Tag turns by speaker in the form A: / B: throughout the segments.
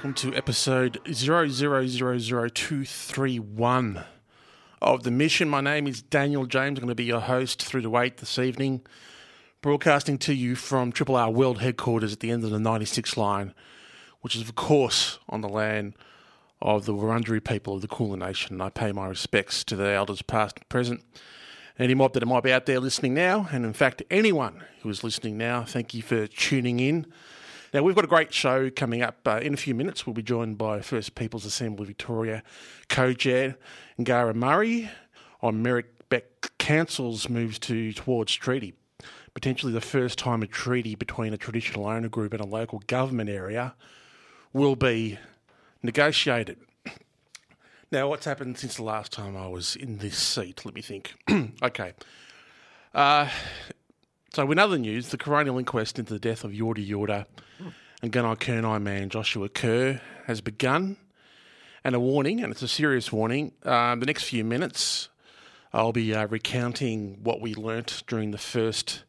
A: Welcome to episode 0000231 of The Mission. My name is Daniel James. I'm going to be your host through the wait this evening, broadcasting to you from Triple R World Headquarters at the end of the 96 line, which is, of course, on the land of the Wurundjeri people of the Kulin Nation. I pay my respects to the elders past and present. Any mob that might be out there listening now, and in fact, anyone who is listening now, thank you for tuning in. Now, we've got a great show coming up uh, in a few minutes. We'll be joined by First Peoples Assembly Victoria co chair Ngarra Murray on Merri-bek Council's moves to towards treaty. Potentially the first time a treaty between a traditional owner group and a local government area will be negotiated. Now, what's happened since the last time I was in this seat? Let me think. okay. Uh, so, in other news, the coronial inquest into the death of Yorta Yorta and Gunai Kurnai man Joshua Kerr has begun. And a warning, and it's a serious warning. Um, the next few minutes, I'll be uh, recounting what we learnt during the first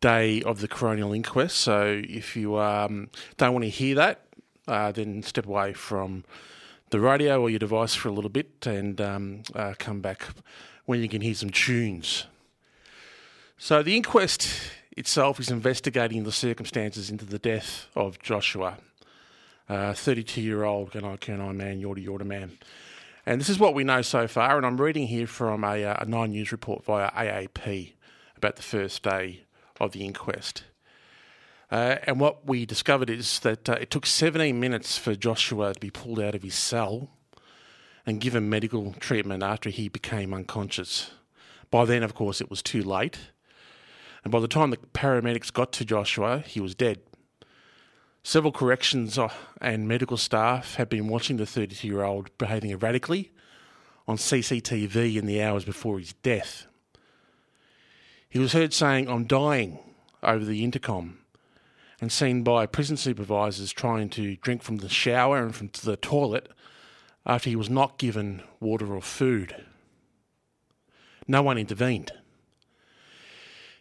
A: day of the coronial inquest. So, if you um, don't want to hear that, uh, then step away from the radio or your device for a little bit and um, uh, come back when you can hear some tunes. So, the inquest itself is investigating the circumstances into the death of Joshua, 32 year old Kurnai man, Yorta Yorta man. And this is what we know so far, and I'm reading here from a, a Nine News report via AAP about the first day of the inquest. Uh, and what we discovered is that uh, it took 17 minutes for Joshua to be pulled out of his cell and given medical treatment after he became unconscious. By then, of course, it was too late. And by the time the paramedics got to Joshua, he was dead. Several corrections uh, and medical staff had been watching the 32 year old behaving erratically on CCTV in the hours before his death. He was heard saying, I'm dying, over the intercom, and seen by prison supervisors trying to drink from the shower and from the toilet after he was not given water or food. No one intervened.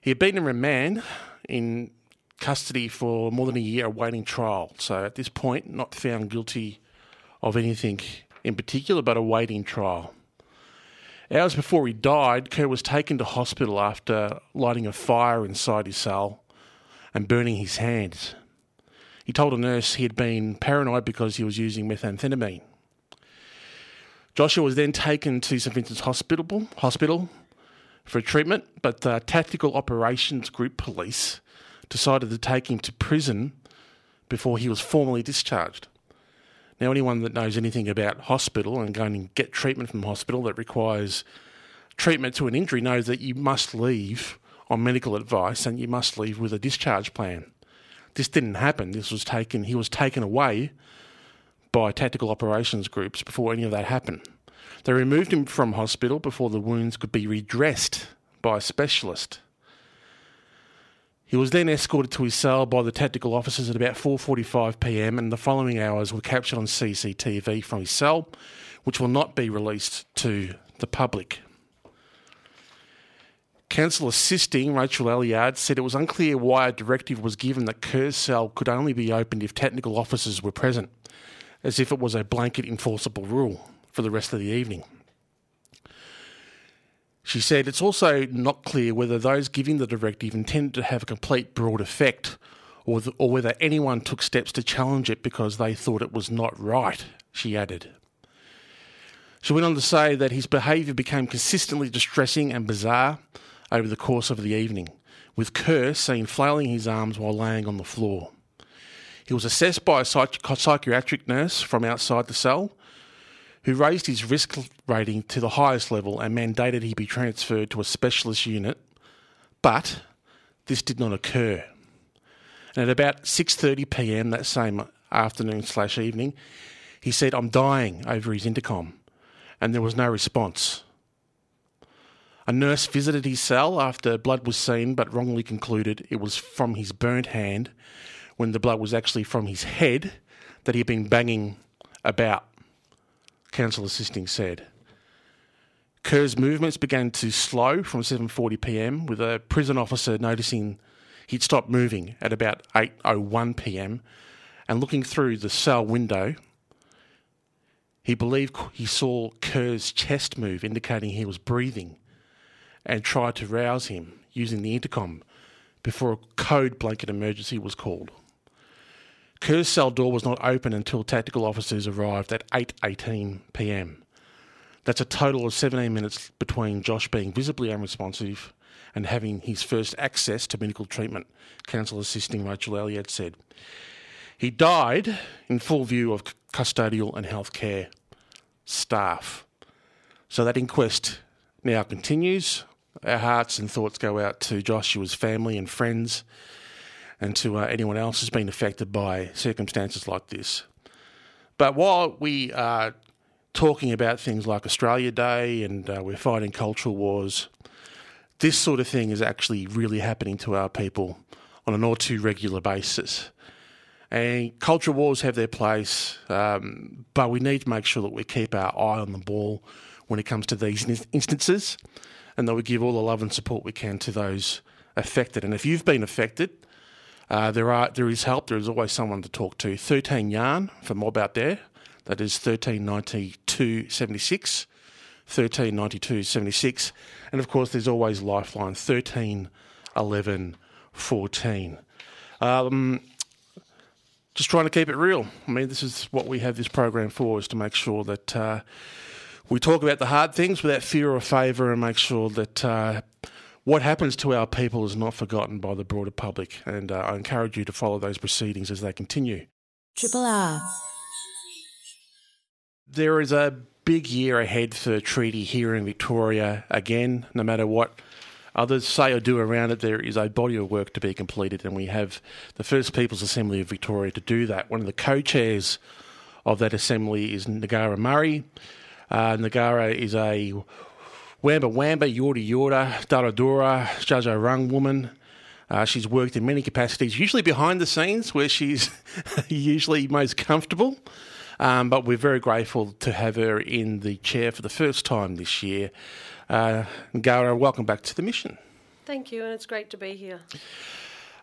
A: He had been in remand in custody for more than a year awaiting trial. So at this point, not found guilty of anything in particular, but awaiting trial. Hours before he died, Kerr was taken to hospital after lighting a fire inside his cell and burning his hands. He told a nurse he had been paranoid because he was using methamphetamine. Joshua was then taken to St Vincent's Hospital, hospital for treatment, but the Tactical Operations Group Police decided to take him to prison before he was formally discharged. Now, anyone that knows anything about hospital and going and get treatment from hospital that requires treatment to an injury knows that you must leave on medical advice and you must leave with a discharge plan. This didn't happen. This was taken. He was taken away by tactical operations groups before any of that happened. They removed him from hospital before the wounds could be redressed by a specialist. He was then escorted to his cell by the tactical officers at about 4:45 p.m. and the following hours were captured on CCTV from his cell, which will not be released to the public. Counsel assisting Rachel Ellyard said it was unclear why a directive was given that Kerr's cell could only be opened if tactical officers were present, as if it was a blanket enforceable rule for the rest of the evening. She said it's also not clear whether those giving the directive intended to have a complete broad effect or, or whether anyone took steps to challenge it because they thought it was not right, she added. She went on to say that his behaviour became consistently distressing and bizarre over the course of the evening, with Kerr seen flailing his arms while laying on the floor. He was assessed by a psych- psychiatric nurse from outside the cell who raised his risk rating to the highest level and mandated he be transferred to a specialist unit, but this did not occur. And at about 6:30 p.m. that same afternoon slash evening, he said, "I'm dying" over his intercom, and there was no response. A nurse visited his cell after blood was seen, but wrongly concluded it was from his burnt hand when the blood was actually from his head that he had been banging about, counsel assisting said. Kerr's movements began to slow from 7:40 p.m. with a prison officer noticing he'd stopped moving at about 8:01 p.m. and looking through the cell window he believed he saw Kerr's chest move indicating he was breathing and tried to rouse him using the intercom before a code blanket emergency was called. Kerr's cell door was not open until tactical officers arrived at 8:18 p.m. That's a total of 17 minutes between Josh being visibly unresponsive and having his first access to medical treatment, counsel assisting Rachel Ellyard said. He died in full view of custodial and healthcare staff. So that inquest now continues. Our hearts and thoughts go out to Joshua's family and friends and to uh, anyone else who's been affected by circumstances like this. But while we are talking about things like Australia Day and uh, we're fighting cultural wars, this sort of thing is actually really happening to our people on an all too regular basis. And cultural wars have their place, um, but we need to make sure that we keep our eye on the ball when it comes to these instances and that we give all the love and support we can to those affected. And if you've been affected, uh, there are there is help. There is always someone to talk to. Thirteen yarn for mob out there. That is thirteen ninety two seventy six. 1392 76 and of course there's always lifeline 13 11 14 um, just trying to keep it real. I mean, this is what we have this program for: is to make sure that uh, we talk about the hard things without fear or favour, and make sure that uh, what happens to our people is not forgotten by the broader public. And uh, I encourage you to follow those proceedings as they continue.
B: Triple R.
A: There is a big year ahead for treaty here in Victoria. Again, no matter what others say or do around it, there is a body of work to be completed, and we have the first People's Assembly of Victoria to do that. One of the co chairs of that assembly is Ngarra Murray. Uh, Ngarra is a Wamba Wamba, Yorta Yorta, Dhudhuroa, Jaja Rung woman. Uh, she's worked in many capacities, usually behind the scenes where she's usually most comfortable. Um, but we're very grateful to have her in the chair for the first time this year. Uh, Ngarra, welcome back to the mission.
C: Thank you, and it's great to be here.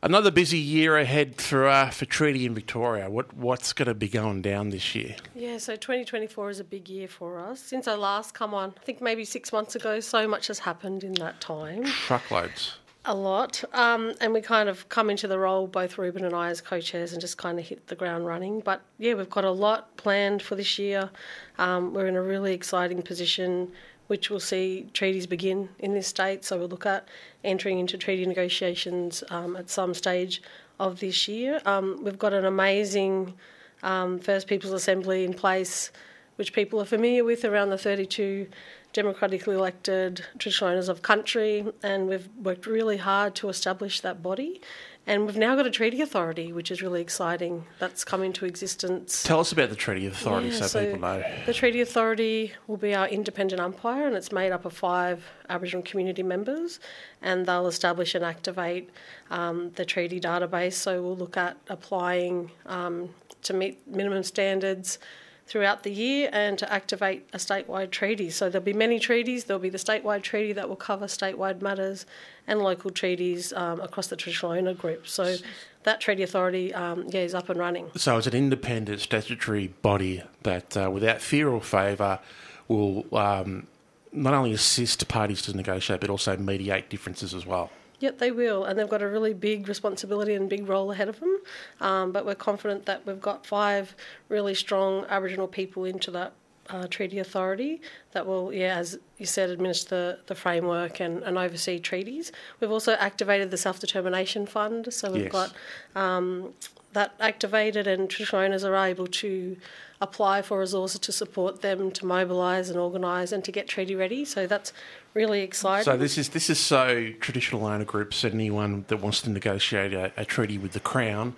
A: Another busy year ahead for uh, for treaty in Victoria. What what's going to be going down this year?
C: Yeah, so 2024 is a big year for us. Since I last come on, I think maybe six months ago, so much has happened in that time.
A: Truckloads.
C: A lot, um, and we kind of come into the role, both Rueben and I, as co-chairs, and just kind of hit the ground running. But yeah, we've got a lot planned for this year. Um, we're in a really exciting position which will see treaties begin in this state. So we'll look at entering into treaty negotiations um, at some stage of this year. Um, we've got an amazing um, First Peoples Assembly in place, which people are familiar with around the 32 democratically elected traditional owners of country, and we've worked really hard to establish that body. And we've now got a treaty authority, which is really exciting. That's come into existence.
A: Tell us about the treaty authority yeah, so, so, people know.
C: The treaty authority will be our independent umpire, and it's made up of five Aboriginal community members, and they'll establish and activate um, the treaty database. So we'll look at applying um, to meet minimum standards throughout the year and to activate a statewide treaty. So there'll be many treaties. There'll be the statewide treaty that will cover statewide matters and local treaties um, across the traditional owner group. So that treaty authority, um, yeah, is up and running.
A: So it's an independent statutory body that, uh, without fear or favour, will um, not only assist parties to negotiate but also mediate differences as well.
C: Yep, they will, and they've got a really big responsibility and big role ahead of them. Um, but we're confident that we've got five really strong Aboriginal people into that uh, treaty authority that will, yeah, as you said, administer the framework and, and oversee treaties. We've also activated the Self Determination Fund, so we've yes. got um, that activated, and traditional owners are able to apply for resources to support them to mobilise and organise and to get treaty ready. So that's really exciting.
A: So this is this is so traditional owner groups and anyone that wants to negotiate a, a treaty with the Crown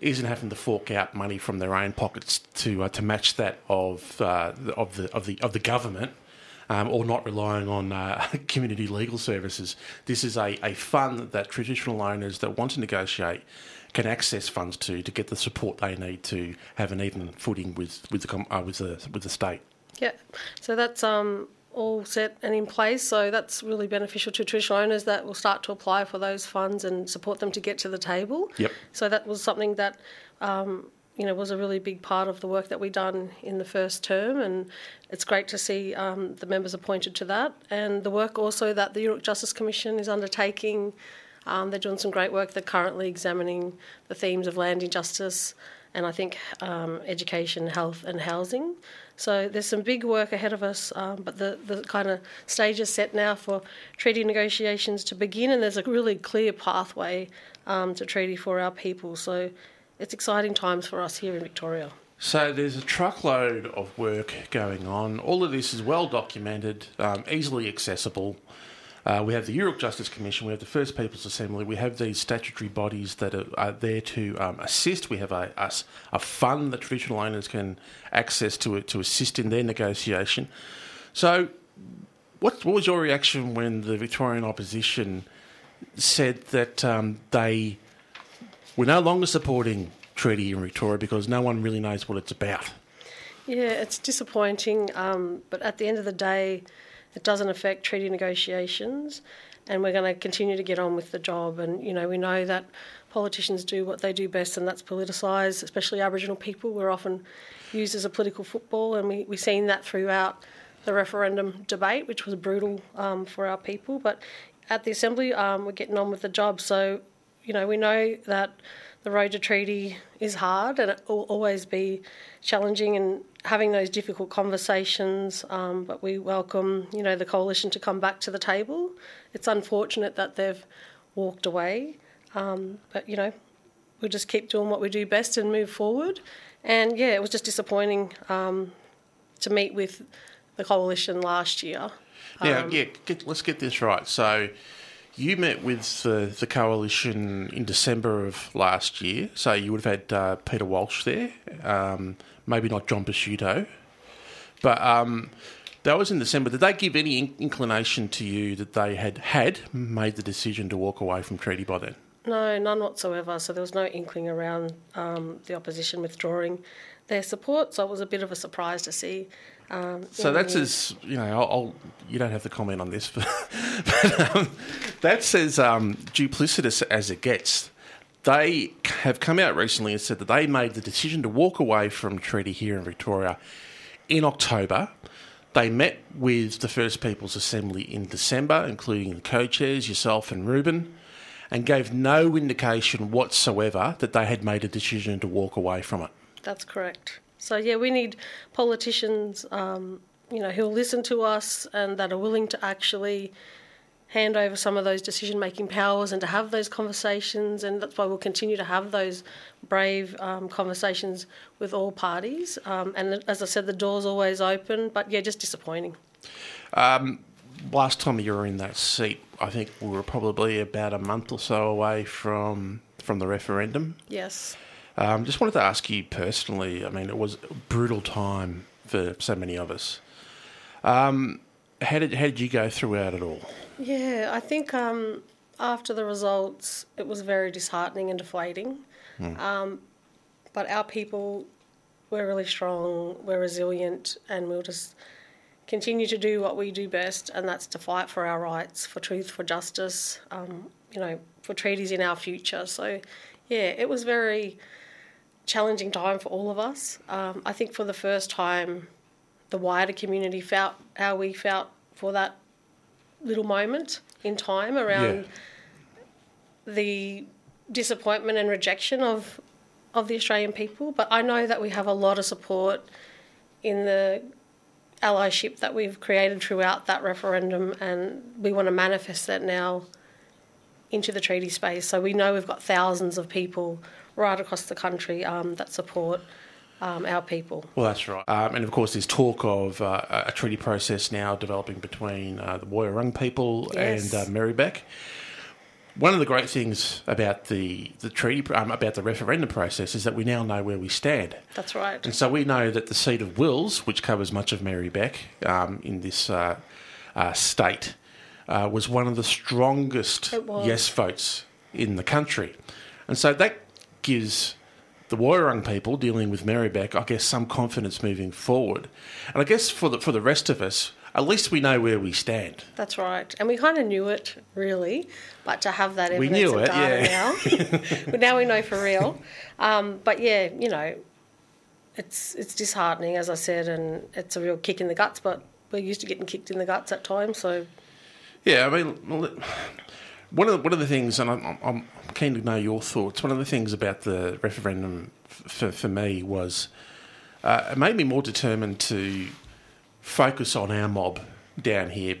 A: isn't having to fork out money from their own pockets to uh, to match that of uh, of the of the of the government. Um, or not relying on uh, community legal services. This is a, a fund that traditional owners that want to negotiate can access funds to to get the support they need to have an even footing with with the uh, with the with the state.
C: Yeah, so that's um, all set and in place. So that's really beneficial to traditional owners that will start to apply for those funds and support them to get to the table.
A: Yep.
C: So that was something that. Um, you know, was a really big part of the work that we done in the first term, and it's great to see um, the members appointed to that, and the work also that the Yoorrook Justice Commission is undertaking. Um, they're doing some great work. They're currently examining the themes of land injustice and I think um, education, health, and housing. So there's some big work ahead of us, um, but the, the kind of stage is set now for treaty negotiations to begin, and there's a really clear pathway um, to treaty for our people. So it's exciting times for us here in Victoria.
A: So there's a truckload of work going on. All of this is well documented, um, easily accessible. Uh, we have the Yoorrook Justice Commission, we have the First Peoples Assembly, we have these statutory bodies that are, are there to um, assist. We have a, a, a, fund that traditional owners can access to to assist in their negotiation. So, what, what was your reaction when the Victorian opposition said that um, they were no longer supporting treaty in Victoria because no one really knows what it's about?
C: Yeah, it's disappointing, um, but at the end of the day, it doesn't affect treaty negotiations, and we're going to continue to get on with the job. And you know, we know that politicians do what they do best, and that's politicise, especially Aboriginal people. We're often used as a political football, and we, we've seen that throughout the referendum debate, which was brutal um, for our people. But at the Assembly, um, we're getting on with the job. So, you know, we know that the road to treaty is hard and it will always be challenging and having those difficult conversations. Um, but we welcome, you know, the coalition to come back to the table. It's unfortunate that they've walked away, um, but you know, we'll just keep doing what we do best and move forward. And yeah, it was just disappointing um, to meet with the coalition last year.
A: Now, yeah, get, let's get this right. So you met with the, the coalition in December of last year, so you would have had uh, Peter Walsh there, um, maybe not John Pesutto, but um, that was in December. Did they give any inclination to you that they had had made the decision to walk away from treaty by then?
C: No, none whatsoever. So there was no inkling around um, the opposition withdrawing their support. So it was a bit of a surprise to see um,
A: so that's as you know. I'll, I'll, you don't have to comment on this, but, but um, that's as um, duplicitous as it gets. They have come out recently and said that they made the decision to walk away from treaty here in Victoria in October. They met with the First Peoples Assembly in December, including the co-chairs, yourself and Rueben, and gave no indication whatsoever that they had made a decision to walk away from it.
C: That's correct. So yeah, we need politicians, um, you know, who'll listen to us and that are willing to actually hand over some of those decision-making powers and to have those conversations. And that's why we'll continue to have those brave um, conversations with all parties. Um, and as I said, the door's always open. But yeah, just disappointing.
A: Um, last time you were in that seat, I think we were probably about a month or so away from from the referendum.
C: Yes.
A: Um, just wanted to ask you personally. I mean, it was a brutal time for so many of us. Um, how did how did you go throughout it all?
C: Yeah, I think um, after the results, it was very disheartening and deflating. Mm. but our people, we're really strong, we're resilient, and we'll just continue to do what we do best, and that's to fight for our rights, for truth, for justice. Um, you know, for treaties in our future. So, yeah, it was very challenging time for all of us. Um, I think for the first time, the wider community felt how we felt for that little moment in time around yeah. the disappointment and rejection of of the Australian people. But I know that we have a lot of support in the allyship that we've created throughout that referendum, and we want to manifest that now into the treaty space. So we know we've got thousands of people right across the country um, that support um, our people.
A: Well, that's right. Um, and of course, there's talk of uh, a treaty process now developing between uh, the Woiwurrung people yes. and uh, Merri-bek. one of the great things about the the treaty um, about the referendum process is that we now know where we stand.
C: That's right.
A: And so we know that the seat of Wills, which covers much of Merri-bek um, in this uh, uh, state, uh, was one of the strongest yes votes in the country. And so that gives the Woiwurrung people dealing with Merri-bek, I guess, some confidence moving forward. And I guess for the, for the rest of us, at least we know where we stand.
C: That's right. And we kind of knew it, really, but to have that
A: We
C: evidence
A: knew it,
C: data
A: yeah.
C: now, but now we know for real. Um, but yeah, you know, it's it's disheartening, as I said, and it's a real kick in the guts. But we're used to getting kicked in the guts at times, so
A: Yeah, I mean, one of the, one of the things, and I'm, I'm keen to know your thoughts. One of the things about the referendum f- for for me was uh, it made me more determined to focus on our mob down here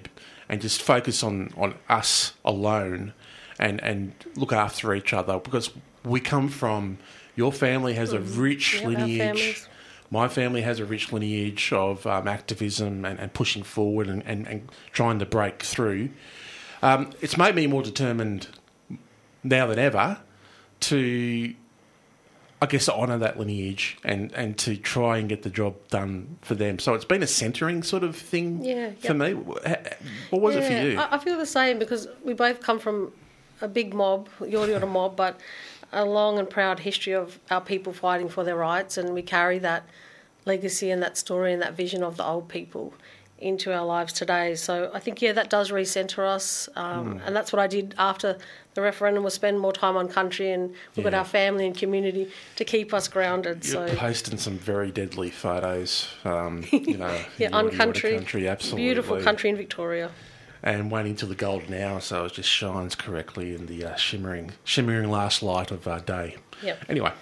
A: and just focus on, on us alone and and look after each other because we come from your family has a rich
C: Yeah,
A: lineage. My family has a rich lineage of um, activism and, and pushing forward and, and, and trying to break through. Um, it's made me more determined now than ever to, I guess, honour that lineage and, and to try and get the job done for them. So it's been a centering sort of thing
C: Yeah,
A: for
C: yep.
A: me. What was it for you?
C: I, I feel the same because we both come from a big mob, Yorta a mob, but a long and proud history of our people fighting for their rights, and we carry that legacy and that story and that vision of the old people into our lives today. So I think yeah, that does recenter us, um,
A: Hmm.
C: and that's what I did after the referendum was spend more time on country, and we've got our family and community to keep us grounded.
A: You're
C: so
A: posting some very deadly photos, um, you know,
C: yeah, on
A: Yorta Yorta
C: country,
A: country, absolutely.
C: beautiful country in Victoria.
A: and waiting till the golden hour so it just shines correctly in the uh, shimmering, shimmering last light of uh, day.
C: Yep.
A: Anyway,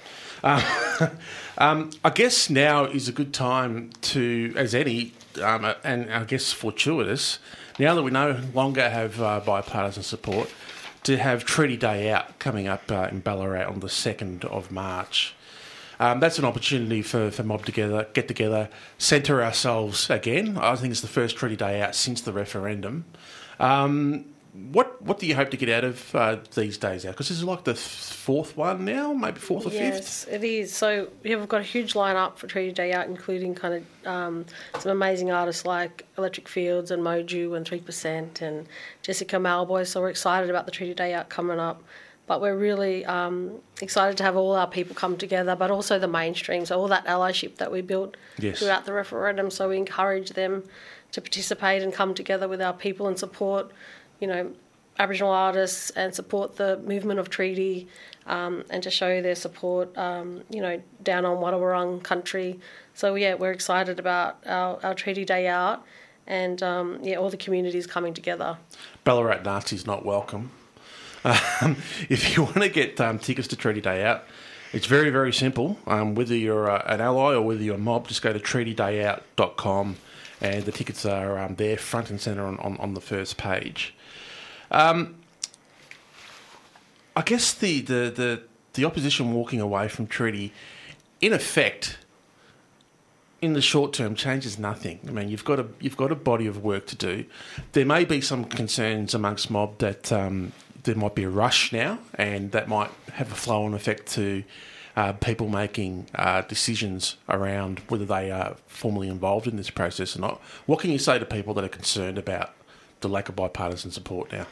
A: uh, um, I guess now is a good time to, as any, um, and I guess fortuitous, now that we no longer have uh, bipartisan support, to have Treaty Day Out coming up uh, in Ballarat on the 2nd of March. Um, that's an opportunity for, for Mob together, get together, centre ourselves again. I think it's the first treaty day out since the referendum. Um, what what do you hope to get out of uh, these days out? Because this is like the fourth one now, maybe fourth or fifth.
C: Yes, it is. So yeah, we've got a huge lineup for Treaty Day Out, including kind of um, some amazing artists like Electric Fields and Mo'Ju and Three Percent and Jessica Mauboy. So we're excited about the Treaty Day Out coming up. But we're really um, excited to have all our people come together, but also the mainstream. So all that allyship that we built
A: Yes.
C: throughout the referendum. So we encourage them to participate and come together with our people and support, you know, Aboriginal artists and support the movement of treaty um, and to show their support, um, you know, down on Wadawurrung country. So yeah, we're excited about our, our treaty day out and um, yeah, all the communities coming together.
A: Ballarat Nazis not welcome. Um, if you want to get um, tickets to Treaty Day Out, it's very, very simple. Um, whether you're uh, an ally or whether you're a mob, just go to treatydayout.com and the tickets are there front and centre on, on, on the first page. Um, I guess the, the, the, the opposition walking away from treaty, in effect, in the short term changes nothing. I mean, you've got a you've got a body of work to do. There may be some concerns amongst mob that um, there might be a rush now, and that might have a flow on effect to uh, people making uh, decisions around whether they are formally involved in this process or not. What can you say to people that are concerned about the lack of bipartisan support now?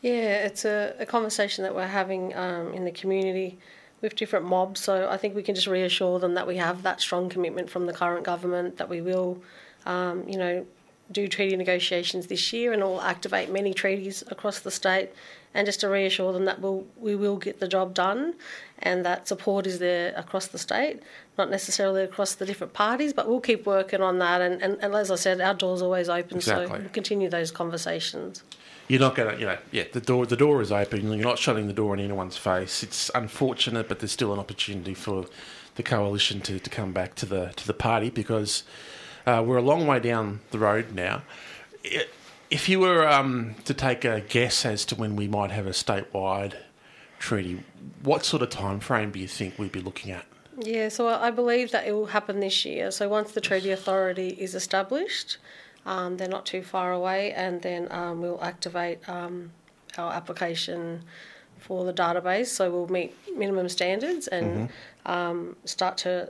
C: Yeah, it's a, a conversation that we're having um, in the community with different mobs. So I think we can just reassure them that we have that strong commitment from the current government that we will, um, you know, do treaty negotiations this year and will activate many treaties across the state. And just to reassure them that we'll, we will get the job done and that support is there across the state, not necessarily across the different parties, but we'll keep working on that. And, and, and as I said, our door's always open,
A: Exactly.
C: so we'll continue those conversations.
A: You're not going to, you know, yeah, the door the door is open. You're not shutting the door in anyone's face. It's unfortunate, but there's still an opportunity for the coalition to, to come back to the to the party because uh, we're a long way down the road now. I- If you were um, to take a guess as to when we might have a statewide treaty, what sort of time frame do you think we'd be looking at?
C: Yeah, so I believe that it will happen this year. So once the Treaty Authority is established, um, they're not too far away, and then um, we'll activate um, our application for the database. So we'll meet minimum standards and um, start to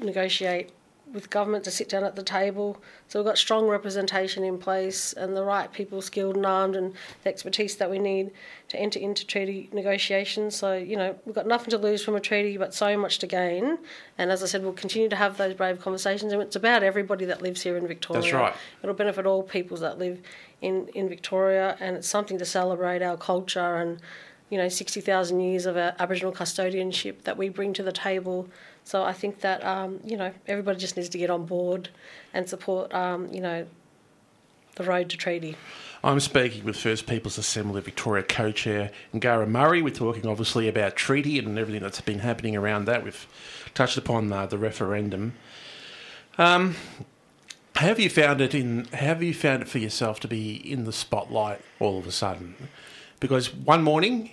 C: negotiate with government to sit down at the table. So we've got strong representation in place and the right people skilled and armed and the expertise that we need to enter into treaty negotiations. So, you know, we've got nothing to lose from a treaty but so much to gain. And as I said, we'll continue to have those brave conversations and it's about everybody that lives here in Victoria.
A: That's right.
C: It'll benefit all peoples that live in, in Victoria and it's something to celebrate our culture and you know, 60,000 years of Aboriginal custodianship that we bring to the table. So I think that, um, you know, everybody just needs to get on board and support, um, you know, the road to treaty.
A: I'm speaking with First Peoples Assembly Victoria co-chair Ngarra Murray. We're talking obviously about treaty and everything that's been happening around that. We've touched upon uh, the referendum. Um, have you found it in? Have you found it for yourself to be in the spotlight all of a sudden? Because one morning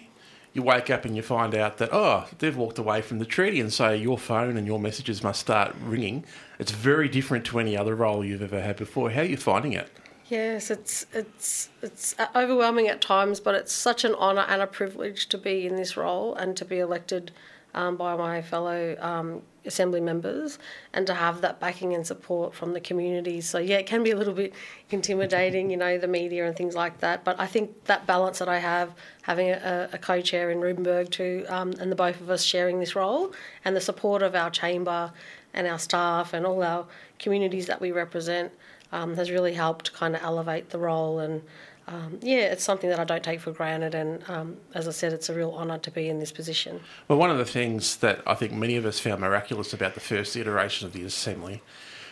A: you wake up and you find out that oh they've walked away from the treaty, and so your phone and your messages must start ringing. It's very different to any other role you've ever had before. How are you finding it?
C: Yes, it's it's it's overwhelming at times, but it's such an honour and a privilege to be in this role and to be elected um, by my fellow um, assembly members and to have that backing and support from the community. So yeah, it can be a little bit intimidating, you know, the media and things like that. But I think that balance that I have, having a, a co-chair in Rueben Berg too, um, and the both of us sharing this role, and the support of our chamber and our staff and all our communities that we represent, um, has really helped kind of elevate the role and. Um, yeah, it's something that I don't take for granted, and um, as I said, it's a real honour to be in this position.
A: Well, one of the things that I think many of us found miraculous about the first iteration of the assembly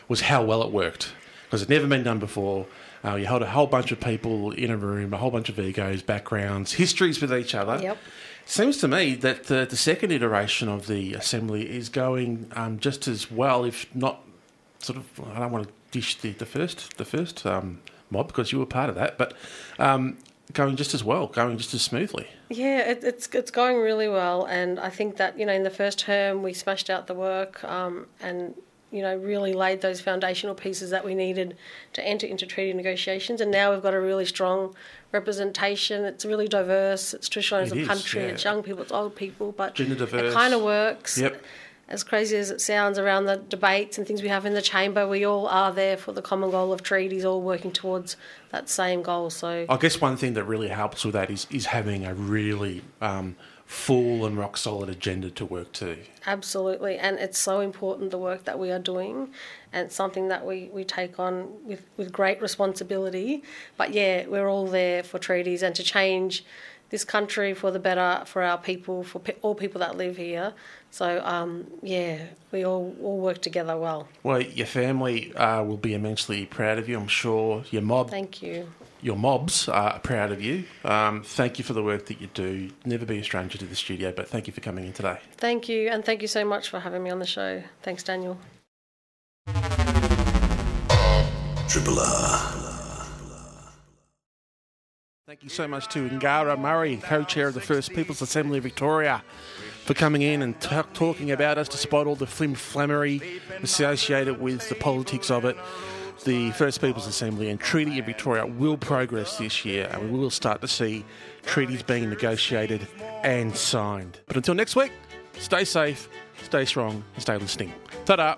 A: was how well it worked because it never been done before. Uh, you held a whole bunch of people in a room, a whole bunch of egos, backgrounds, histories with each other.
C: Yep.
A: Seems to me that the, the second iteration of the assembly is going um, just as well, if not sort of. I don't want to dish the, the first the first um, mob because you were part of that, but um, going just as well, going just as smoothly.
C: Yeah, it, it's it's going really well, and I think that you know in the first term we smashed out the work um, and you know really laid those foundational pieces that we needed to enter into treaty negotiations, and now we've got a really strong representation. It's really diverse. It's traditional as
A: It
C: a
A: is,
C: country.
A: yeah.
C: It's young people. It's old people, but
A: Gender diverse.
C: it kind of works.
A: Yep.
C: As crazy as it sounds around the debates and things we have in the chamber, we all are there for the common goal of treaties, all working towards that same goal. So
A: I guess one thing that really helps with that is is having a really um, full and rock solid agenda to work to.
C: Absolutely, and it's so important the work that we are doing, and it's something that we, we take on with, with great responsibility. But yeah, we're all there for treaties and to change this country for the better for our people, for pe- all people that live here. So um, yeah, we all all work together well.
A: Well, your family uh, will be immensely proud of you. I'm sure your mob,
C: Thank you.
A: your mobs are proud of you. Um, thank you for the work that you do. Never be a stranger to the studio, but thank you for coming in today.
C: Thank you, and thank you so much for having me on the show. Thanks, Daniel.
B: Triple R.
A: Thank you so much to Ngarra Murray, co-chair of the First Peoples Assembly of Victoria, for coming in and t- talking about us, despite all the flim flammery associated with the politics of it. The First Peoples Assembly and Treaty of Victoria will progress this year, and we will start to see treaties being negotiated and signed. But until next week, stay safe, stay strong, and stay listening. Ta-da!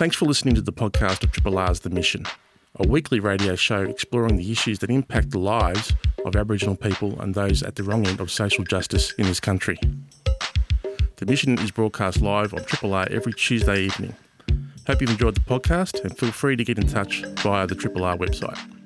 A: Thanks for listening to the podcast of Triple R's The Mission, a weekly radio show exploring the issues that impact the lives of Aboriginal people and those at the wrong end of social justice in this country. The Mission is broadcast live on Triple R every Tuesday evening. Hope you've enjoyed the podcast and feel free to get in touch via the Triple R website.